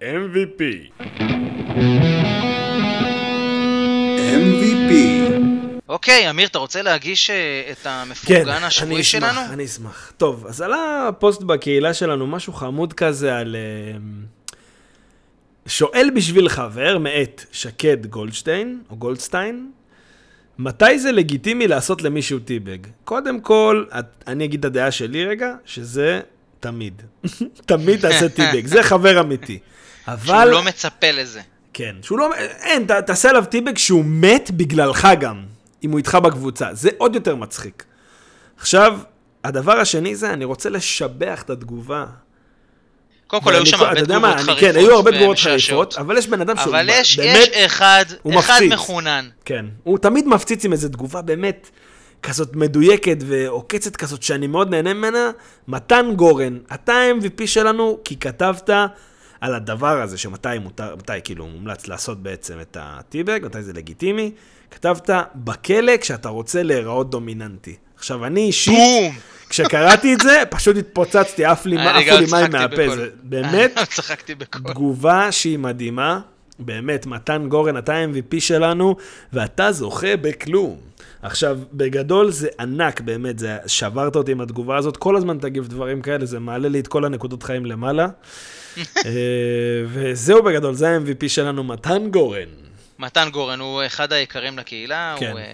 MVP.
MVP.
אוקיי, אמיר, אתה רוצה להגיש אה, את
כן,
המפורגן
אני
השבועי
אשמח,
שלנו?
אני אשמח. טוב, אז עלה פוסט בקהילה שלנו, משהו חמוד כזה על... אה, שואל בשביל חבר, מאת שקד גולדשטיין, או גולדסטיין, מתי זה לגיטימי לעשות למישהו טיבג? קודם כל, את- אני אגיד את הדעה שלי רגע, שזה תמיד. תמיד תעשה טיבג, זה חבר אמיתי.
שהוא
אבל...
לא מצפה לזה.
כן, שהוא לא... אין, ת, תעשה עליו טיבג שהוא מת בגללך גם, אם הוא איתך בקבוצה. זה עוד יותר מצחיק. עכשיו, הדבר השני זה, אני רוצה לשבח את התגובה.
קודם כל היו שם הרבה תגובות חריפות.
כן, היו הרבה תגובות. חריפות, אבל יש בן אדם שהוא
אבל יש,
באמת,
אחד, אחד. מחונן.
כן, הוא תמיד מפציץ עם איזו תגובה באמת כזאת מדויקת ועוקצת כזאת שאני מאוד נהנה ממנה. מתן גורן, אתה ה-MVP שלנו כי כתבת על הדבר הזה שמתי מותר, מתי כאילו מומלץ לעשות בעצם את הטיבג, מתי זה לגיטימי. כתבת בכלא כשאתה רוצה להיראות דומיננטי. עכשיו אני אישית,
בום!
כשקראתי את זה, פשוט התפוצצתי, עף לי מים מהפה. זה באמת. תגובה שהיא מדהימה, באמת, מתן גורן, אתה ה-MVP שלנו, ואתה זוכה בכלום. עכשיו, בגדול זה ענק, באמת, זה שברת אותי עם התגובה הזאת, כל הזמן תגיב דברים כאלה, זה מעלה לי את כל הנקודות חיים למעלה. אה, וזהו בגדול, זה ה-MVP שלנו, מתן גורן.
מתן גורן הוא אחד היקרים לקהילה,
כן.
הוא אה,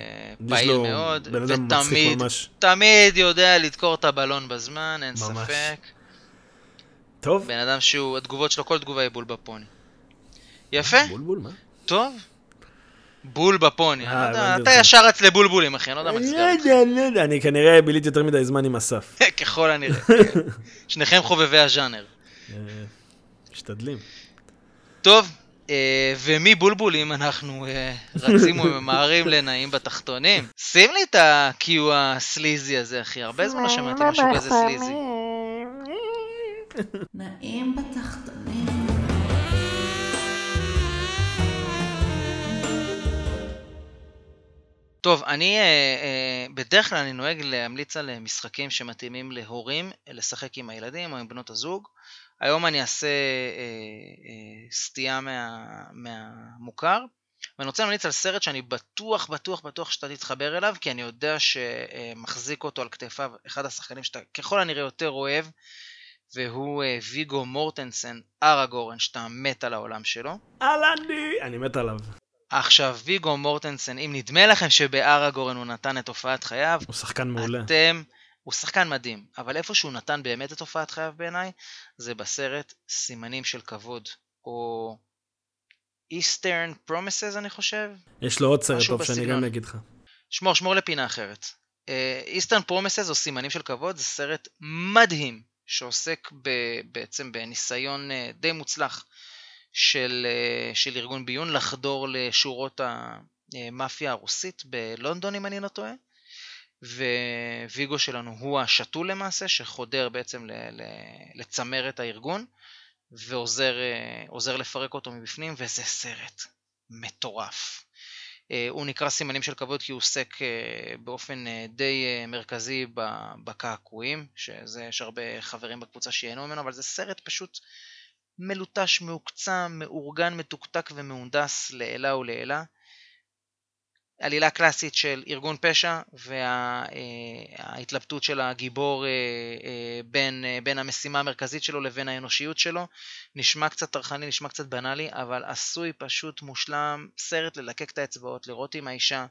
פעיל
לו
מאוד, ותמיד. תמיד יודע לדקור את הבלון בזמן, אין
ממש.
ספק.
טוב,
בן אדם שהוא, התגובות שלו, כל תגובה היא בול בפוני. יפה,
בולבול, מה?
טוב. בול בפוני, לא
אה, הבנתי
אתה. ישר רץ לבולבולים אחי, אני לא יודע מה נסגר
לא. יודע, לא יודע, אני כנראה ביליתי יותר מדי זמן עם אסף.
ככל הנראה, כן. שניכם חובבי הז'אנר.
אה, משתדלים.
טוב, ומבולבולים אנחנו אה, רצים וממהרים לנעים בתחתונים. שים לי את ה-Q הסליזי הזה, אחי, הרבה זמן לא שמעתי משהו כזה סליזי.
נעים בתחתונים.
טוב, אני, אה, אה, בדרך כלל אני נוהג להמליץ על אה, משחקים שמתאימים להורים, לשחק עם הילדים או עם בנות הזוג. היום אני אעשה אה, אה, סטייה מה, מהמוכר, ואני רוצה להמליץ על סרט שאני בטוח, בטוח, בטוח שאתה תתחבר אליו, כי אני יודע שמחזיק אותו על כתפיו אחד השחקנים שאתה ככל הנראה יותר אוהב, והוא אה, ויגו מורטנסן, אראגורן, שאתה מת על העולם שלו.
אהלני! אני מת עליו.
עכשיו, ויגו מורטנסן, אם נדמה לכם שבאראגורן הוא נתן את הופעת חייו,
הוא שחקן מעולה.
אתם, הוא שחקן מדהים, אבל איפה שהוא נתן באמת את הופעת חייו בעיניי, זה בסרט סימנים של כבוד, או Eastern Promises אני חושב.
יש לו עוד סרט טוב שאני
בסגנון.
גם אגיד לך.
שמור, שמור לפינה אחרת. אה, Eastern Promises או סימנים של כבוד זה סרט מדהים, שעוסק ב, בעצם בניסיון אה, די מוצלח של, אה, של ארגון ביון לחדור לשורות המאפיה הרוסית בלונדון אם אני לא טועה. וויגו שלנו הוא השתול למעשה, שחודר בעצם לצמרת הארגון, ועוזר אה, לפרק אותו מבפנים, וזה סרט מטורף. אה, הוא נקרא סימנים של כבוד כי הוא עוסק אה, באופן די מרכזי בקעקועים, שזה יש הרבה חברים בקבוצה שייהנו ממנו, אבל זה סרט פשוט מלוטש, מעוקצם, מאורגן, מתוקתק ומהונדס לעילה ולעילה. עלילה קלאסית של ארגון פשע וההתלבטות של הגיבור אה, אה, בין, אה, בין המשימה המרכזית שלו לבין האנושיות שלו. נשמע קצת טרחני, נשמע קצת בנאלי, אבל עשוי פשוט מושלם, סרט ללקק את האצבעות, לראות עם האישה.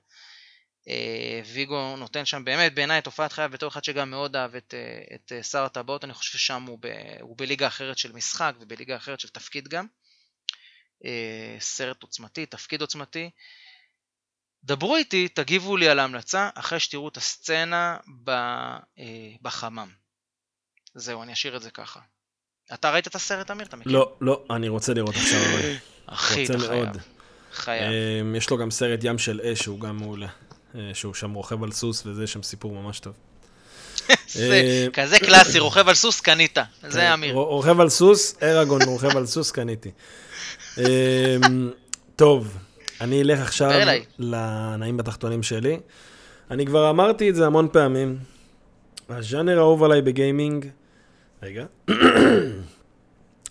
אה, ויגו נותן שם באמת בעיניי את הופעת חייו בתור אחד שגם מאוד אהב את, אה, את אה, שר הטבעות, אני חושב ששם הוא, ב, הוא בליגה אחרת של משחק ובליגה אחרת של תפקיד גם. אה, סרט עוצמתי, תפקיד עוצמתי. דברו איתי, תגיבו לי על ההמלצה אחרי שתראו את הסצנה ב, אה, בחמם. זהו, אני אשאיר את זה ככה. אתה ראית את הסרט, אמיר? אתה מכיר?
לא, לא, אני רוצה לראות עכשיו.
אחי, אתה
מאוד.
חייב. חייב.
אמ, יש לו גם סרט ים של אש, שהוא גם מעולה. אה, שהוא שם רוכב על סוס, וזה שם סיפור ממש טוב.
זה
אה,
כזה קלאסי, רוכב על סוס, קנית. זה
כן,
אמיר.
רוכב על סוס, אראגון רוכב על סוס, קניתי. אמ, טוב, אני אלך עכשיו. לנעים בתחתונים שלי. אני כבר אמרתי את זה המון פעמים. הז'אנר האהוב עליי בגיימינג, רגע.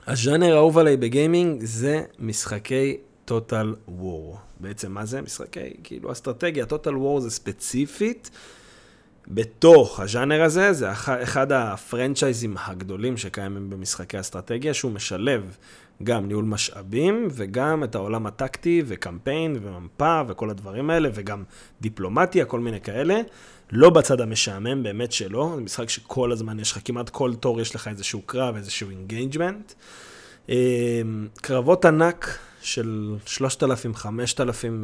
הז'אנר האהוב עליי בגיימינג זה משחקי טוטל וור. בעצם מה זה? משחקי, כאילו אסטרטגיה, טוטל וור זה ספציפית. בתוך הז'אנר הזה, זה אח- אחד הפרנצ'ייזים הגדולים שקיימים במשחקי אסטרטגיה, שהוא משלב גם ניהול משאבים וגם את העולם הטקטי וקמפיין ומפה וכל הדברים האלה, וגם דיפלומטיה, כל מיני כאלה. לא בצד המשעמם, באמת שלא. זה משחק שכל הזמן יש לך, כמעט כל תור יש לך איזשהו קרב, איזשהו engagement. קרבות ענק של 3,000-5,000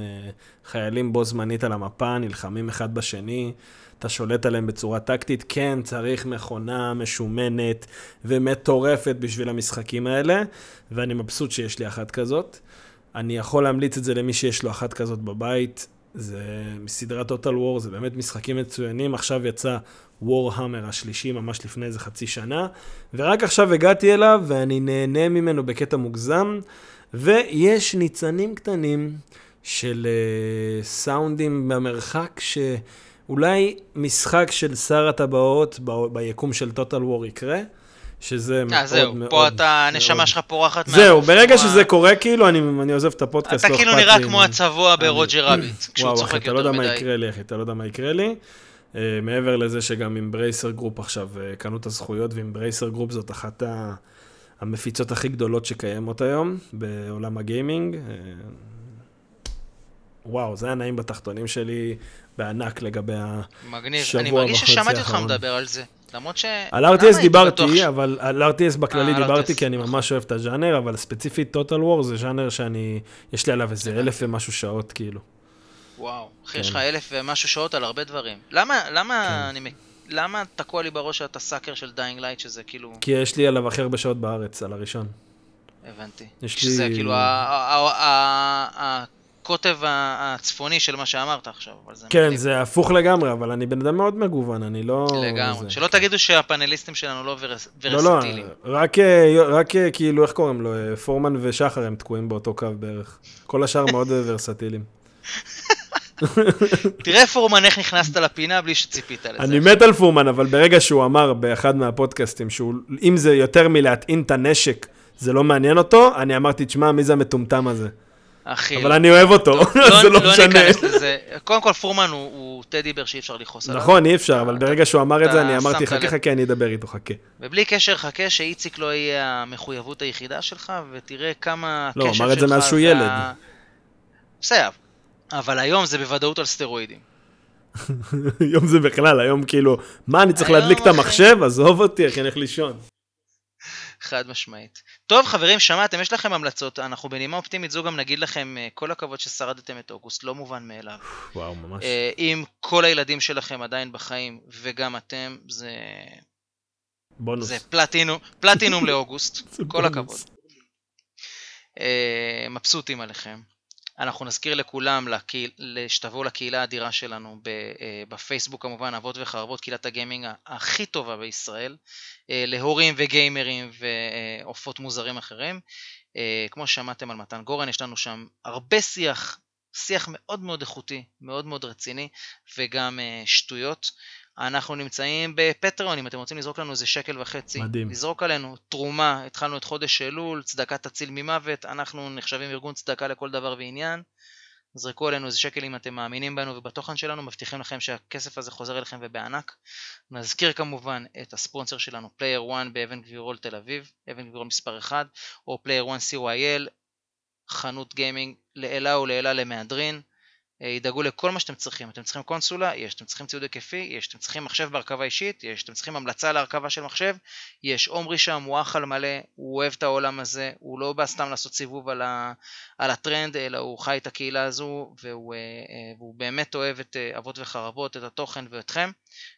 אה, חיילים בו זמנית על המפה, נלחמים אחד בשני, אתה שולט עליהם בצורה טקטית. כן, צריך מכונה משומנת ומטורפת בשביל המשחקים האלה, ואני מבסוט שיש לי אחת כזאת. אני יכול להמליץ את זה למי שיש לו אחת כזאת בבית. זה מסדרת טוטל וור, זה באמת משחקים מצוינים. עכשיו יצא וורהמר השלישי ממש לפני איזה חצי שנה, ורק עכשיו הגעתי אליו ואני נהנה ממנו בקטע מוגזם, ויש ניצנים קטנים של uh, סאונדים במרחק, שאולי משחק של שר הטבעות ב- ביקום של טוטל וור יקרה. שזה מאוד
אה,
מאוד
זהו,
מאוד...
פה אתה, הנשמה שלך פורחת
זהו,
מהגוף,
ברגע
כמו ה-
שזה קורה, כאילו, אני, אני עוזב את הפודקאסט,
אתה
לא
כאילו
אכפת
נראה
לי.
כמו הצבוע
אני-
ברוג'ר רביט, כשהוא
וואו, אחי,
צוחק
אתה לא יודע
יותר
מה
מדי.
יקרה לי, אחי, אתה לא יודע מה יקרה לי. Uh, מעבר לזה שגם עם ברייסר גרופ עכשיו קנו את הזכויות, ועם ברייסר גרופ זאת אחת ה... המפיצות הכי גדולות שקיימות היום בעולם הגיימינג. Uh, וואו, זה היה נעים בתחתונים שלי בענק לגבי ה...
מגניב,
שבוע
אני מרגיש
וחצי
ששמעתי אותך
האחרון.
מדבר על זה. למרות ש...
על RTS דיברתי, אבל על RTS בכללי
אה,
דיברתי, כי אני
נכון.
ממש אוהב את הז'אנר, אבל ספציפית טוטל וור זה ז'אנר שאני, יש לי עליו איזה. אלף ומשהו שעות, כאילו.
וואו, אחי, יש
כן.
לך אלף ומשהו שעות על הרבה דברים. למה, למה
כן.
אני... למה תקוע לי בראש שאתה sucker של Dying Light, שזה כאילו...
כי יש לי עליו הכי הרבה שעות בארץ, על הראשון.
הבנתי.
יש
שזה
לי-
כאילו ה- ה- ה- הקוטב הצפוני של מה שאמרת עכשיו,
כן. זה הפוך לגמרי, אבל אני בן אדם מאוד מגוון, אני לא...
לגמרי. שלא תגידו שהפאנליסטים שלנו לא ורס-
לא, לא. רק, אה, אה, כאילו, איך קוראים לו? אה, פורמן ושחר הם תקועים באותו קו בערך. כל השאר מאוד ורסטיליים.
תראה פורמן איך נכנסת לפינה בלי שציפית לזה.
אני מת על פורמן, אבל ברגע שהוא אמר באחד מהפודקאסטים, שהוא, אם זה יותר מלהטעין את הנשק, זה לא מעניין אותו, אני אמרתי, תשמע, מי זה המטומטם הזה?
אחי,
אבל אני אוהב אותו, אז זה לא משנה.
ניכנס לזה. קודם כל, פורמן הוא- טדי בר שאי אפשר לכעוס עליו.
נכון, אי אפשר, אבל ברגע שהוא אמר את זה, אני אמרתי, חכה. חכה, אני אדבר איתו, חכה.
ובלי קשר, חכה שאיציק לא יהיה המחויבות היחידה שלך, ותראה כמה
לא,
הקשר
אמר את זה
שלך
מאז שהוא ילד.
בסדר, אבל היום זה בוודאות על סטרואידים.
היום זה בכלל, היום כאילו, מה, אני צריך להדליק את. המחשב? עזוב אותי, אחי, אני הולך לישון.
חד משמעית. טוב, חברים, שמעתם, יש לכם המלצות, אנחנו בנימה אופטימית זו גם נגיד לכם, אה, כל הכבוד ששרדתם את אוגוסט, לא מובן מאליו.
וואו, ממש.
אה, אם כל הילדים שלכם עדיין בחיים, וגם אתם, זה,
בונוס.
זה פלטינום, פלטינום לאוגוסט, כל
בונוס.
הכבוד. אה, מבסוטים עליכם. אנחנו נזכיר לכולם לקהיל, שתבואו לקהילה האדירה שלנו אה, בפייסבוק כמובן, אבות וחרבות, קהילת הגיימינג הכי טובה בישראל, אה, להורים וגיימרים ועופות מוזרים אחרים. אה, כמו ששמעתם על מתן גורן, יש לנו שם הרבה שיח, שיח מאוד מאוד איכותי, מאוד מאוד רציני, וגם שטויות. אנחנו נמצאים בפטריון, אם אתם רוצים לזרוק לנו איזה שקל וחצי.
מדהים.
לזרוק עלינו תרומה, התחלנו את חודש אלול, צדקה תציל ממוות, אנחנו נחשבים ארגון צדקה לכל דבר ועניין. זרקו עלינו איזה שקל אם אתם מאמינים בנו ובתוכן שלנו, מבטיחים לכם שהכסף הזה חוזר אליכם ובענק. נזכיר כמובן את הספונסר שלנו, Player One באבן גבירול תל אביב, אבן גבירול מספר 1, או Player One CYL, חנות גיימינג לעילה ולעילה למהדרין. אה, ידאגו לכל מה שאתם צריכים. אתם צריכים קונסולה? יש. אתם צריכים ציוד היקפי? יש. אתם צריכים מחשב בהרכבה אישית? יש. אתם צריכים המלצה להרכבה של מחשב? יש. עומרי שם הוא אח על מלא, הוא אוהב את העולם הזה, הוא לא בא סתם לעשות סיבוב על, ה, על הטרנד, אלא הוא חי את הקהילה הזו, והוא, אה, אה, והוא באמת אוהב את אבות וחרבות, את התוכן ואתכם,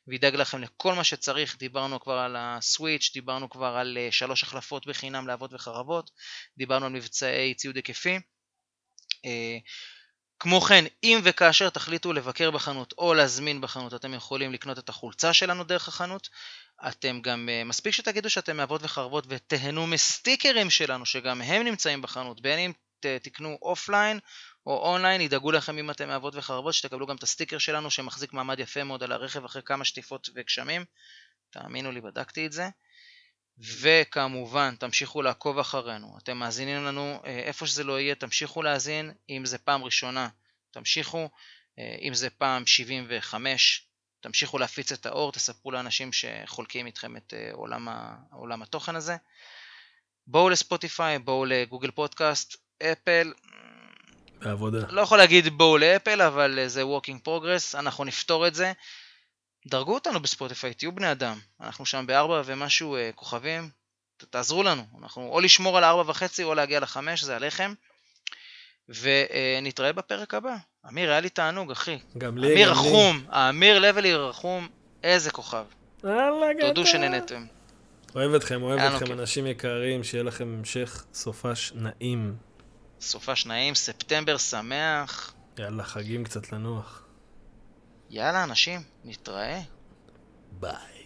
וידאג לכם לכל מה שצריך. דיברנו כבר על הסוויץ', דיברנו כבר על שלוש החלפות בחינם לאבות וחרבות, דיברנו על מבצעי ציוד היקפי. כמו כן, אם וכאשר תחליטו לבקר בחנות או להזמין בחנות, אתם יכולים לקנות את החולצה שלנו דרך החנות. אתם גם, אה, מספיק שתגידו שאתם מאבות וחרבות ותהנו מסטיקרים שלנו, שגם הם נמצאים בחנות, בין אם תקנו אופליין או אונליין, ידאגו לכם אם אתם מאבות וחרבות, שתקבלו גם את הסטיקר שלנו שמחזיק מעמד יפה מאוד על הרכב אחרי כמה שטיפות וגשמים. תאמינו לי, בדקתי את זה. וכמובן, תמשיכו לעקוב אחרינו. אתם מאזינים לנו אה, איפה שזה לא יהיה, תמשיכו להאזין. אם זה פעם ראשונה, תמשיכו. אה, אם זה פעם 75, תמשיכו להפיץ את האור, תספרו לאנשים שחולקים איתכם את אה, עולם, ה, עולם התוכן הזה. בואו לספוטיפיי, בואו לגוגל פודקאסט, אפל.
בעבודה.
לא יכול להגיד בואו לאפל, אבל זה working progress, אנחנו נפתור את זה. דרגו אותנו בספוטיפיי, תהיו בני אדם. אנחנו שם בארבע ומשהו אה, כוכבים, ת, תעזרו לנו. אנחנו או לשמור על הארבע וחצי או להגיע לחמש, זה עליכם. ונתראה בפרק הבא. אמיר, היה לי תענוג, אחי.
גם לי,
אמיר
גם לי.
רחום, האמיר לבלי רחום, איזה כוכב. תודו. שנהנתם.
אוהב אתכם, אוהב אתכם,
כיף.
אנשים יקרים, שיהיה לכם המשך סופש נעים.
סופש נעים, ספטמבר שמח.
יאללה, חגים קצת לנוח.
יאללה, אנשים, נתראה.
ביי.